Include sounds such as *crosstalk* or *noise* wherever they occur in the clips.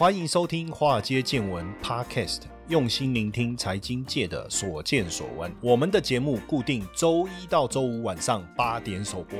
欢迎收听《华尔街见闻》Podcast，用心聆听财经界的所见所闻。我们的节目固定周一到周五晚上八点首播。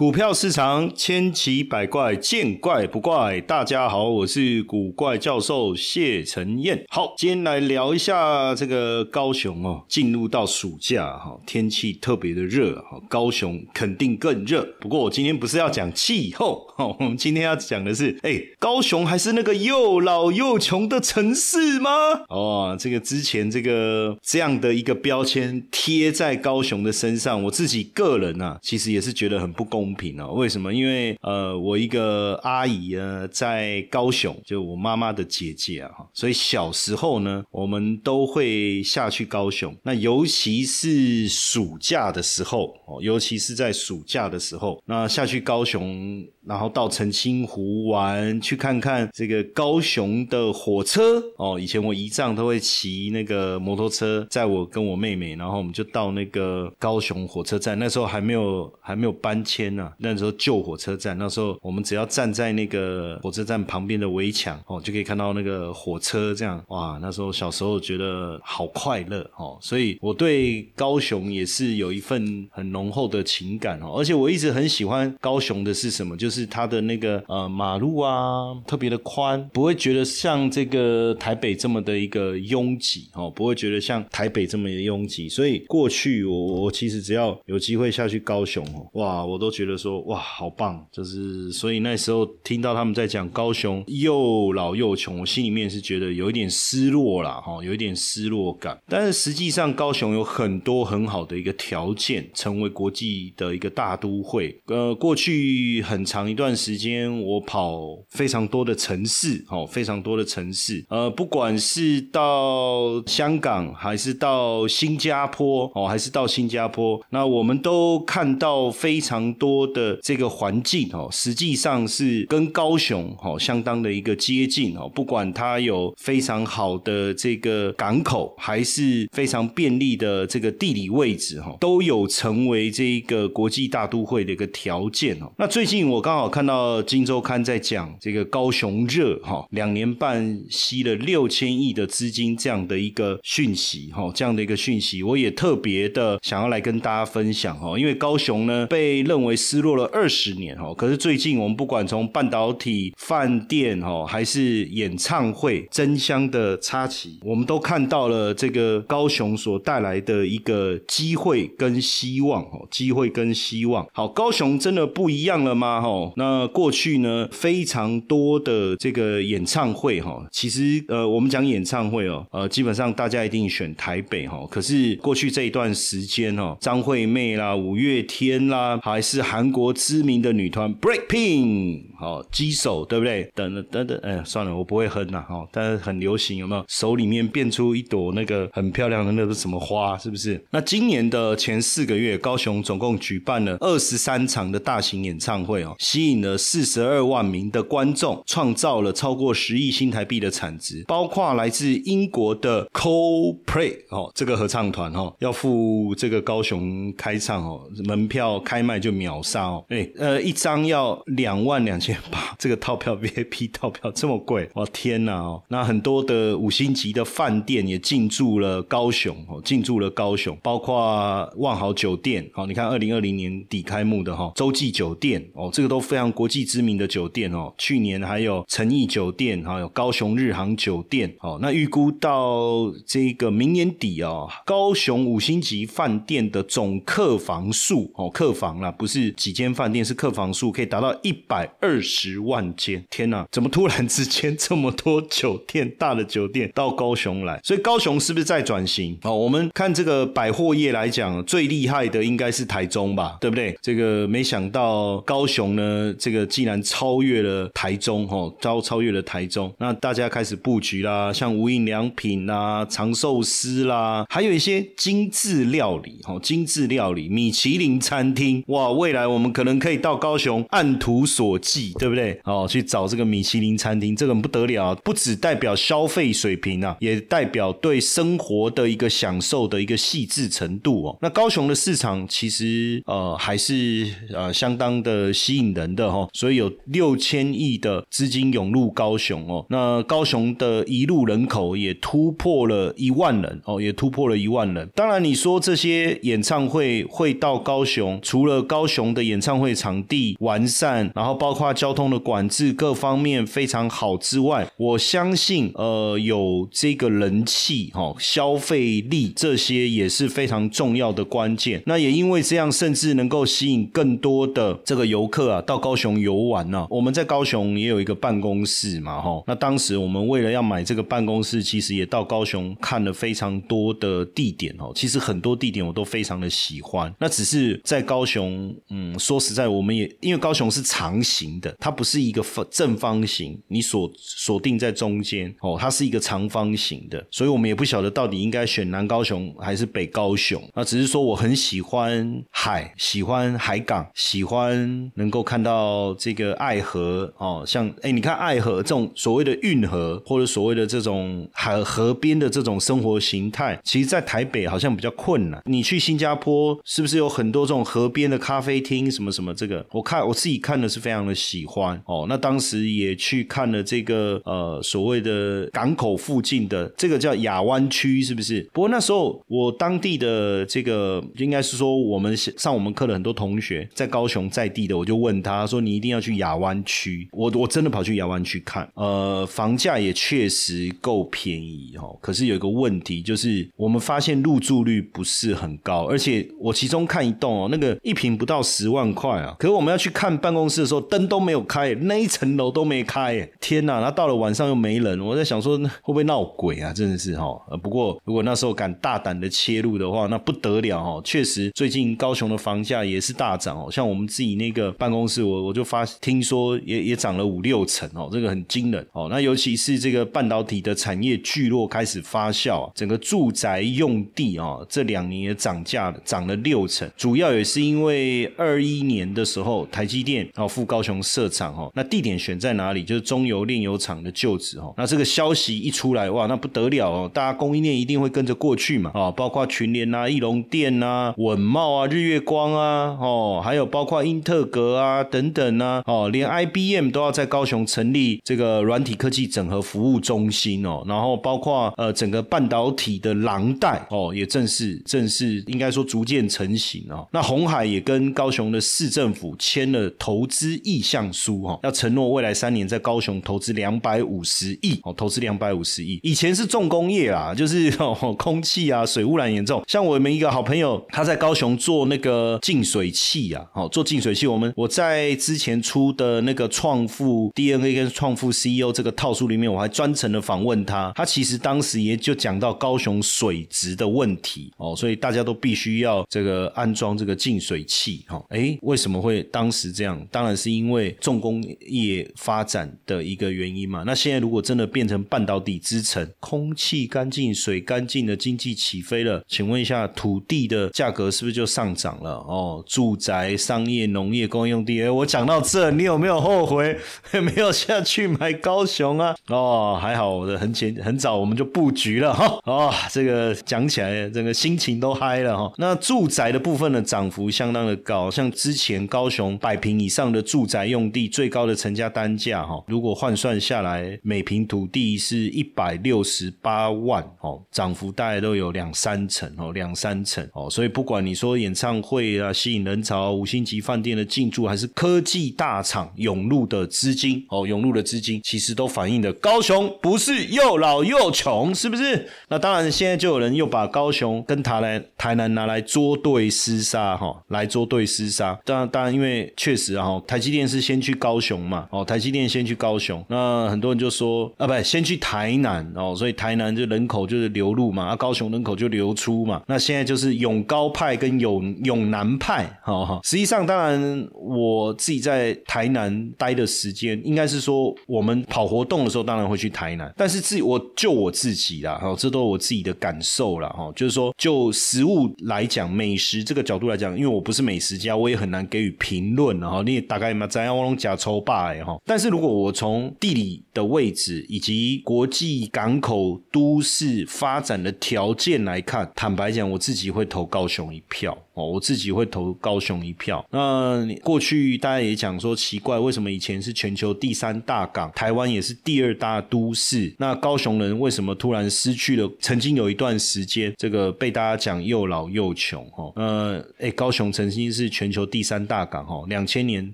股票市场千奇百怪，见怪不怪。大家好，我是古怪教授谢承彦。好，今天来聊一下这个高雄哦，进入到暑假哈，天气特别的热哈，高雄肯定更热。不过我今天不是要讲气候哈，我们今天要讲的是，哎，高雄还是那个又老又穷的城市吗？哦，这个之前这个这样的一个标签贴在高雄的身上，我自己个人啊，其实也是觉得很不公。公平哦？为什么？因为呃，我一个阿姨呢，在高雄，就我妈妈的姐姐啊，所以小时候呢，我们都会下去高雄。那尤其是暑假的时候哦，尤其是在暑假的时候，那下去高雄。然后到澄清湖玩，去看看这个高雄的火车哦。以前我姨丈都会骑那个摩托车载我跟我妹妹，然后我们就到那个高雄火车站。那时候还没有还没有搬迁呢，那时候旧火车站。那时候我们只要站在那个火车站旁边的围墙哦，就可以看到那个火车这样哇。那时候小时候觉得好快乐哦，所以我对高雄也是有一份很浓厚的情感哦。而且我一直很喜欢高雄的是什么？就是是它的那个呃马路啊，特别的宽，不会觉得像这个台北这么的一个拥挤哦，不会觉得像台北这么的拥挤。所以过去我我其实只要有机会下去高雄哦，哇，我都觉得说哇好棒，就是所以那时候听到他们在讲高雄又老又穷，我心里面是觉得有一点失落啦，哈，有一点失落感。但是实际上高雄有很多很好的一个条件，成为国际的一个大都会。呃，过去很长。长一段时间，我跑非常多的城市，哦，非常多的城市，呃，不管是到香港，还是到新加坡，哦，还是到新加坡，那我们都看到非常多的这个环境，哦，实际上是跟高雄，哦，相当的一个接近，哦，不管它有非常好的这个港口，还是非常便利的这个地理位置，哈，都有成为这一个国际大都会的一个条件，哦。那最近我刚。刚好看到《金周刊》在讲这个高雄热哈，两年半吸了六千亿的资金这样的一个讯息哈，这样的一个讯息，我也特别的想要来跟大家分享哈，因为高雄呢被认为失落了二十年哈，可是最近我们不管从半导体、饭店哈，还是演唱会争相的插旗，我们都看到了这个高雄所带来的一个机会跟希望哦，机会跟希望。好，高雄真的不一样了吗？哈。那过去呢，非常多的这个演唱会哈，其实呃，我们讲演唱会哦，呃，基本上大家一定选台北哈。可是过去这一段时间哦，张惠妹啦、五月天啦，还是韩国知名的女团 Breakpink，好，机手对不对？等等等等，哎，算了，我不会哼呐哈，但是很流行，有没有？手里面变出一朵那个很漂亮的那个什么花，是不是？那今年的前四个月，高雄总共举办了二十三场的大型演唱会哦。吸引了四十二万名的观众，创造了超过十亿新台币的产值，包括来自英国的 Coldplay 哦，这个合唱团哦，要赴这个高雄开唱哦，门票开卖就秒杀哦，哎呃，一张要两万两千八，*laughs* 这个套票 VIP 套票这么贵，我天哪哦，那很多的五星级的饭店也进驻了高雄哦，进驻了高雄，包括万豪酒店哦，你看二零二零年底开幕的哈洲际酒店哦，这个都。非常国际知名的酒店哦，去年还有诚毅酒店，还有高雄日航酒店哦。那预估到这个明年底哦，高雄五星级饭店的总客房数哦，客房啦，不是几间饭店，是客房数可以达到一百二十万间。天哪，怎么突然之间这么多酒店大的酒店到高雄来？所以高雄是不是在转型？哦，我们看这个百货业来讲，最厉害的应该是台中吧，对不对？这个没想到高雄呢。呃，这个既然超越了台中，哦，超超越了台中，那大家开始布局啦，像无印良品啦、长寿司啦，还有一些精致料理，哦，精致料理，米其林餐厅，哇，未来我们可能可以到高雄按图索骥，对不对？哦，去找这个米其林餐厅，这个不得了，不只代表消费水平啊，也代表对生活的一个享受的一个细致程度哦。那高雄的市场其实呃还是呃相当的吸引的人的哈，所以有六千亿的资金涌入高雄哦。那高雄的一路人口也突破了一万人哦，也突破了一万人。当然，你说这些演唱会会到高雄，除了高雄的演唱会场地完善，然后包括交通的管制各方面非常好之外，我相信呃有这个人气哈消费力这些也是非常重要的关键。那也因为这样，甚至能够吸引更多的这个游客啊到高雄游玩呢。我们在高雄也有一个办公室嘛哈，那当时我们为了要买这个办公室，其实也到高雄看了非常多的地点哦。其实很多地点我都非常的喜欢，那只是在高雄，嗯，说实在，我们也因为高雄是长形的，它不是一个正方形，你锁锁定在中间哦，它是一个长方形的，所以我们也不晓得到底应该选南高雄还是北高雄。那只是说我很喜欢海，喜欢海港，喜欢能够看到这个爱河哦，像哎，你看爱河这种所谓的运河，或者所谓的这种海河边的这种生活形态，其实在台北好像比较困难。你去新加坡是不是有很多这种河边的咖啡厅什么什么？这个我看我自己看的是非常的喜欢哦。那当时也去看了这个呃所谓的港口附近的这个叫亚湾区，是不是？不过那时候我当地的这个应该是说我们上我们课的很多同学在高雄在地的，我就问他说：“你一定要去亚湾区。”我我真的跑去亚湾区看，呃，房价也确实够便宜哦。可是有一个问题就是，我们发现入住率不是很高，而且我其中看一栋哦，那个一平不到十万块啊。可是我们要去看办公室的时候，灯都没有开，那一层楼都没开，天哪！那到了晚上又没人，我在想说会不会闹鬼啊？真的是哈。呃，不过如果那时候敢大胆的切入的话，那不得了哦。确实，最近高雄的房价也是大涨哦。像我们自己那个办公是，我我就发听说也也涨了五六成哦，这个很惊人哦。那尤其是这个半导体的产业聚落开始发酵，整个住宅用地啊，这两年也涨价了，涨了六成。主要也是因为二一年的时候，台积电哦赴高雄设厂哦，那地点选在哪里？就是中油炼油厂的旧址哦。那这个消息一出来，哇，那不得了哦，大家供应链一定会跟着过去嘛啊，包括群联啊、翼龙电啊、稳茂啊、日月光啊，哦，还有包括英特格啊等等啊，哦，连 IBM 都要在高雄成立这个软体科技整合服务中心哦，然后包括呃整个半导体的廊带哦，也正式正式应该说逐渐成型哦。那红海也跟高雄的市政府签了投资意向书哈，要承诺未来三年在高雄投资两百五十亿哦，投资两百五十亿。以前是重工业啊，就是空气啊水污染严重。像我们一个好朋友，他在高雄做那个净水器啊，哦做净水器。我们我在在之前出的那个创富 DNA 跟创富 CEO 这个套书里面，我还专程的访问他，他其实当时也就讲到高雄水质的问题哦，所以大家都必须要这个安装这个净水器哈。哎，为什么会当时这样？当然是因为重工业发展的一个原因嘛。那现在如果真的变成半导体之城，空气干净、水干净的经济起飞了，请问一下，土地的价格是不是就上涨了？哦，住宅、商业、农业、工业用地，我讲到这，你有没有后悔 *laughs* 没有下去买高雄啊？哦，还好，我的很前很早我们就布局了哈。哦，这个讲起来，整个心情都嗨了哈。那住宅的部分呢，涨幅相当的高，像之前高雄百平以上的住宅用地最高的成家单价哈，如果换算下来，每平土地是一百六十八万哦，涨幅大概都有两三成哦，两三成哦。所以不管你说演唱会啊，吸引人潮，五星级饭店的进驻，还是科技大厂涌入的资金哦，涌入的资金，其实都反映的高雄不是又老又穷，是不是？那当然，现在就有人又把高雄跟台南台南拿来捉对厮杀哈，来捉对厮杀。当然，当然，因为确实啊，台积电是先去高雄嘛，哦，台积电先去高雄，那很多人就说啊，不，先去台南哦，所以台南就人口就是流入嘛，啊，高雄人口就流出嘛。那现在就是永高派跟永永南派，哈哈。实际上，当然我我自己在台南待的时间，应该是说我们跑活动的时候，当然会去台南，但是自己我就我自己啦，哈，这都。我自己的感受了哈，就是说，就食物来讲，美食这个角度来讲，因为我不是美食家，我也很难给予评论哈。你也大概嘛，咱要我拢假抽霸哎哈。但是如果我从地理的位置以及国际港口都市发展的条件来看，坦白讲，我自己会投高雄一票。我自己会投高雄一票。那过去大家也讲说奇怪，为什么以前是全球第三大港，台湾也是第二大都市，那高雄人为什么突然失去了？曾经有一段时间，这个被大家讲又老又穷哈。呃，哎，高雄曾经是全球第三大港哈，两千年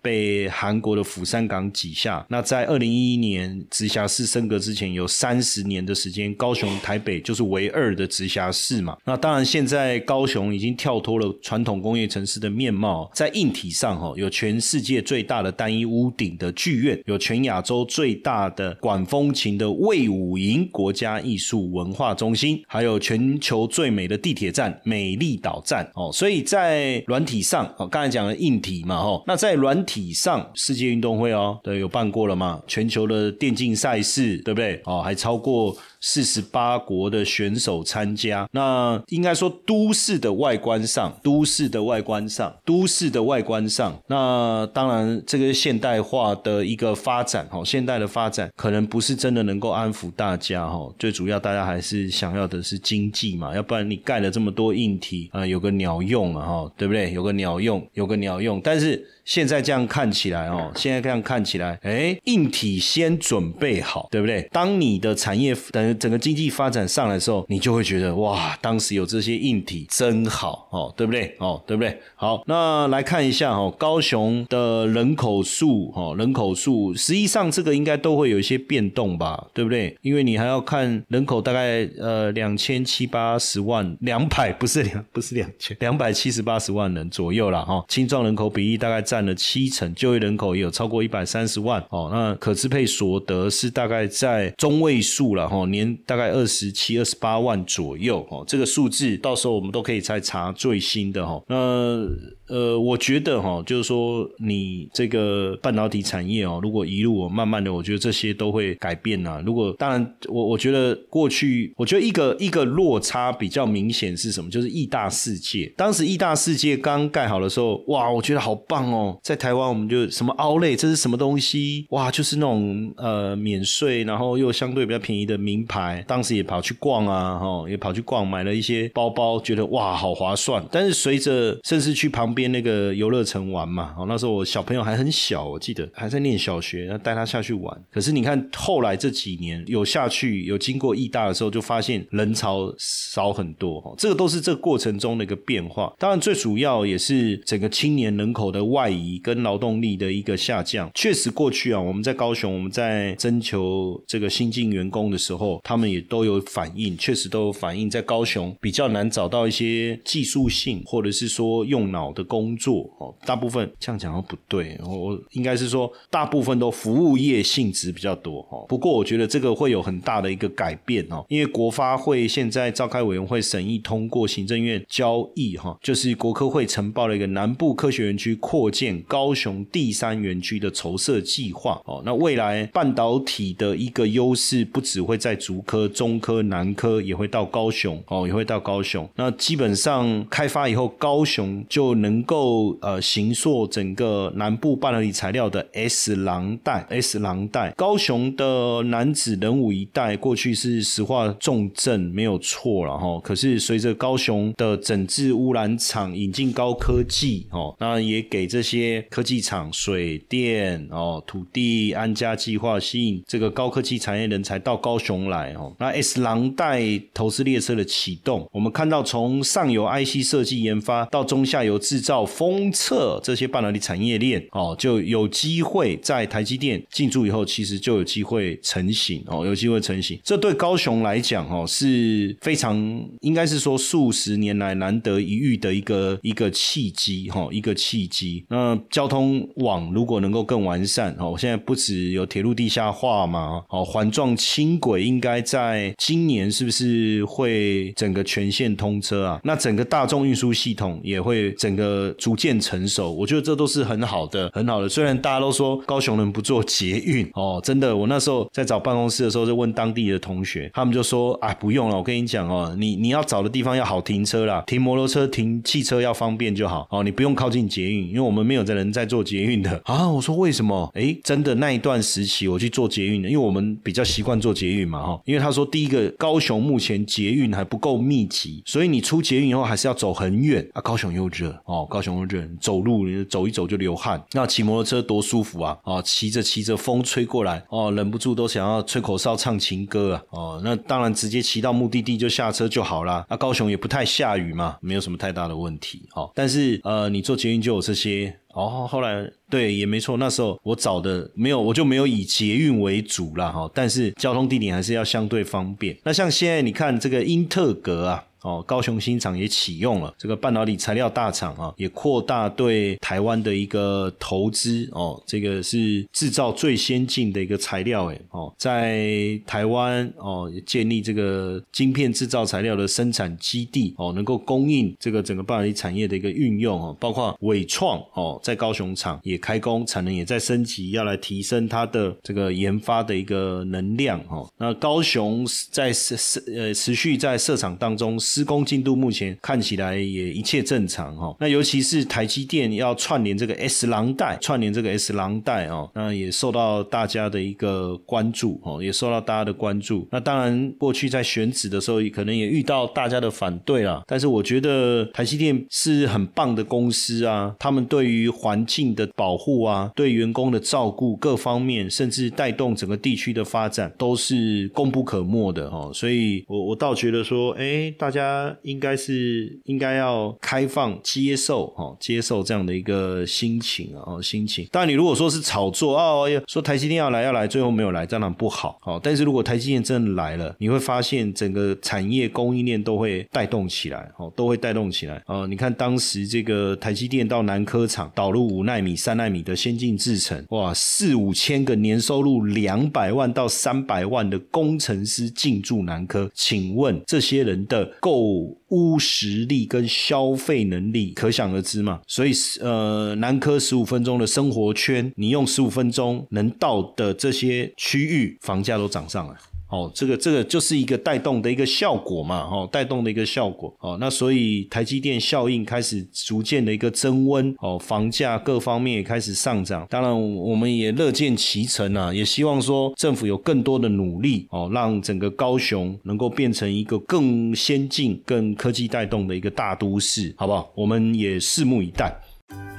被韩国的釜山港挤下。那在二零一一年直辖市升格之前，有三十年的时间，高雄、台北就是唯二的直辖市嘛。那当然，现在高雄已经跳脱了传。传统工业城市的面貌，在硬体上哈，有全世界最大的单一屋顶的剧院，有全亚洲最大的管风琴的魏武营国家艺术文化中心，还有全球最美的地铁站美丽岛站哦。所以在软体上，哦，刚才讲了硬体嘛，哈，那在软体上，世界运动会哦，对，有办过了嘛？全球的电竞赛事，对不对？哦，还超过。四十八国的选手参加，那应该说都市的外观上，都市的外观上，都市的外观上，那当然这个现代化的一个发展，哈，现代的发展可能不是真的能够安抚大家，哈，最主要大家还是想要的是经济嘛，要不然你盖了这么多硬体啊，有个鸟用啊，哈，对不对？有个鸟用，有个鸟用，但是。现在这样看起来哦，现在这样看起来，哎，硬体先准备好，对不对？当你的产业等整个经济发展上来的时候，你就会觉得哇，当时有这些硬体真好哦，对不对？哦，对不对？好，那来看一下哦，高雄的人口数哦，人口数实际上这个应该都会有一些变动吧，对不对？因为你还要看人口大概呃两千七八十万，两百不是两不是两千两百七十八十万人左右了哈，青壮人口比例大概。占了七成，就业人口也有超过一百三十万哦。那可支配所得是大概在中位数了哈，年大概二十七、二十八万左右哦。这个数字到时候我们都可以再查最新的哈。那。呃，我觉得哈，就是说你这个半导体产业哦，如果一路哦慢慢的，我觉得这些都会改变呐。如果当然，我我觉得过去，我觉得一个一个落差比较明显是什么？就是亿大世界。当时亿大世界刚盖好的时候，哇，我觉得好棒哦。在台湾，我们就什么凹类，这是什么东西？哇，就是那种呃免税，然后又相对比较便宜的名牌。当时也跑去逛啊，哈，也跑去逛，买了一些包包，觉得哇，好划算。但是随着甚至去旁边那个游乐城玩嘛，哦，那时候我小朋友还很小，我记得还在念小学，然后带他下去玩。可是你看后来这几年有下去，有经过义大的时候，就发现人潮少很多，哦，这个都是这个过程中的一个变化。当然最主要也是整个青年人口的外移跟劳动力的一个下降。确实过去啊，我们在高雄，我们在征求这个新进员工的时候，他们也都有反映，确实都有反映，在高雄比较难找到一些技术性或者是说用脑的。工作哦，大部分这样讲都不对，我应该是说大部分都服务业性质比较多哈。不过我觉得这个会有很大的一个改变哦，因为国发会现在召开委员会审议通过行政院交易哈，就是国科会承报了一个南部科学园区扩建高雄第三园区的筹设计划哦。那未来半导体的一个优势不只会在竹科、中科、南科，也会到高雄哦，也会到高雄。那基本上开发以后，高雄就能。能够呃行塑整个南部半导体材料的 S 廊带，S 廊带，高雄的南子人武一带过去是石化重镇，没有错了哈。可是随着高雄的整治污染厂引进高科技哦，那也给这些科技厂水电哦土地安家计划吸引这个高科技产业人才到高雄来哦。那 S 廊带投资列车的启动，我们看到从上游 IC 设计研发到中下游制。造封测这些半导体产业链哦，就有机会在台积电进驻以后，其实就有机会成型哦，有机会成型。这对高雄来讲哦，是非常应该是说数十年来难得一遇的一个一个契机哈，一个契机。那交通网如果能够更完善哦，现在不止有铁路地下化嘛，哦，环状轻轨应该在今年是不是会整个全线通车啊？那整个大众运输系统也会整个。呃逐渐成熟，我觉得这都是很好的，很好的。虽然大家都说高雄人不做捷运哦，真的，我那时候在找办公室的时候，就问当地的同学，他们就说啊，不用了，我跟你讲哦，你你要找的地方要好停车啦，停摩托车、停汽车要方便就好哦，你不用靠近捷运，因为我们没有在人在做捷运的啊。我说为什么？哎，真的那一段时期我去做捷运的，因为我们比较习惯做捷运嘛哈。因为他说第一个高雄目前捷运还不够密集，所以你出捷运以后还是要走很远啊。高雄又热哦，高雄人，走路你走一走就流汗，那骑摩托车多舒服啊！哦，骑着骑着风吹过来哦，忍不住都想要吹口哨唱情歌啊！哦，那当然直接骑到目的地就下车就好啦。那高雄也不太下雨嘛，没有什么太大的问题。哦，但是呃，你做捷运就有这些。哦，后来对也没错，那时候我找的没有，我就没有以捷运为主了哈。但是交通地点还是要相对方便。那像现在你看这个英特格啊。哦，高雄新厂也启用了这个半导体材料大厂啊，也扩大对台湾的一个投资哦。这个是制造最先进的一个材料诶哦，在台湾哦建立这个晶片制造材料的生产基地哦，能够供应这个整个半导体产业的一个运用哦，包括伟创哦，在高雄厂也开工，产能也在升级，要来提升它的这个研发的一个能量哦。那高雄在设设呃持续在设厂当中。施工进度目前看起来也一切正常哈，那尤其是台积电要串联这个 S 廊带，串联这个 S 廊带哦，那也受到大家的一个关注哦，也受到大家的关注。那当然，过去在选址的时候，可能也遇到大家的反对啦。但是我觉得台积电是很棒的公司啊，他们对于环境的保护啊，对员工的照顾各方面，甚至带动整个地区的发展，都是功不可没的哦。所以我我倒觉得说，哎，大家。他应该是应该要开放接受哦，接受这样的一个心情啊，心情。当然，你如果说是炒作哦，说台积电要来要来，最后没有来，当然不好。好，但是如果台积电真的来了，你会发现整个产业供应链都会带动起来，哦，都会带动起来。哦，你看当时这个台积电到南科厂导入五纳米、三纳米的先进制程，哇，四五千个年收入两百万到三百万的工程师进驻南科，请问这些人的购物实力跟消费能力可想而知嘛，所以呃，南科十五分钟的生活圈，你用十五分钟能到的这些区域，房价都涨上来。哦，这个这个就是一个带动的一个效果嘛，哦，带动的一个效果，哦，那所以台积电效应开始逐渐的一个增温，哦，房价各方面也开始上涨，当然我们也乐见其成啊，也希望说政府有更多的努力，哦，让整个高雄能够变成一个更先进、更科技带动的一个大都市，好不好？我们也拭目以待。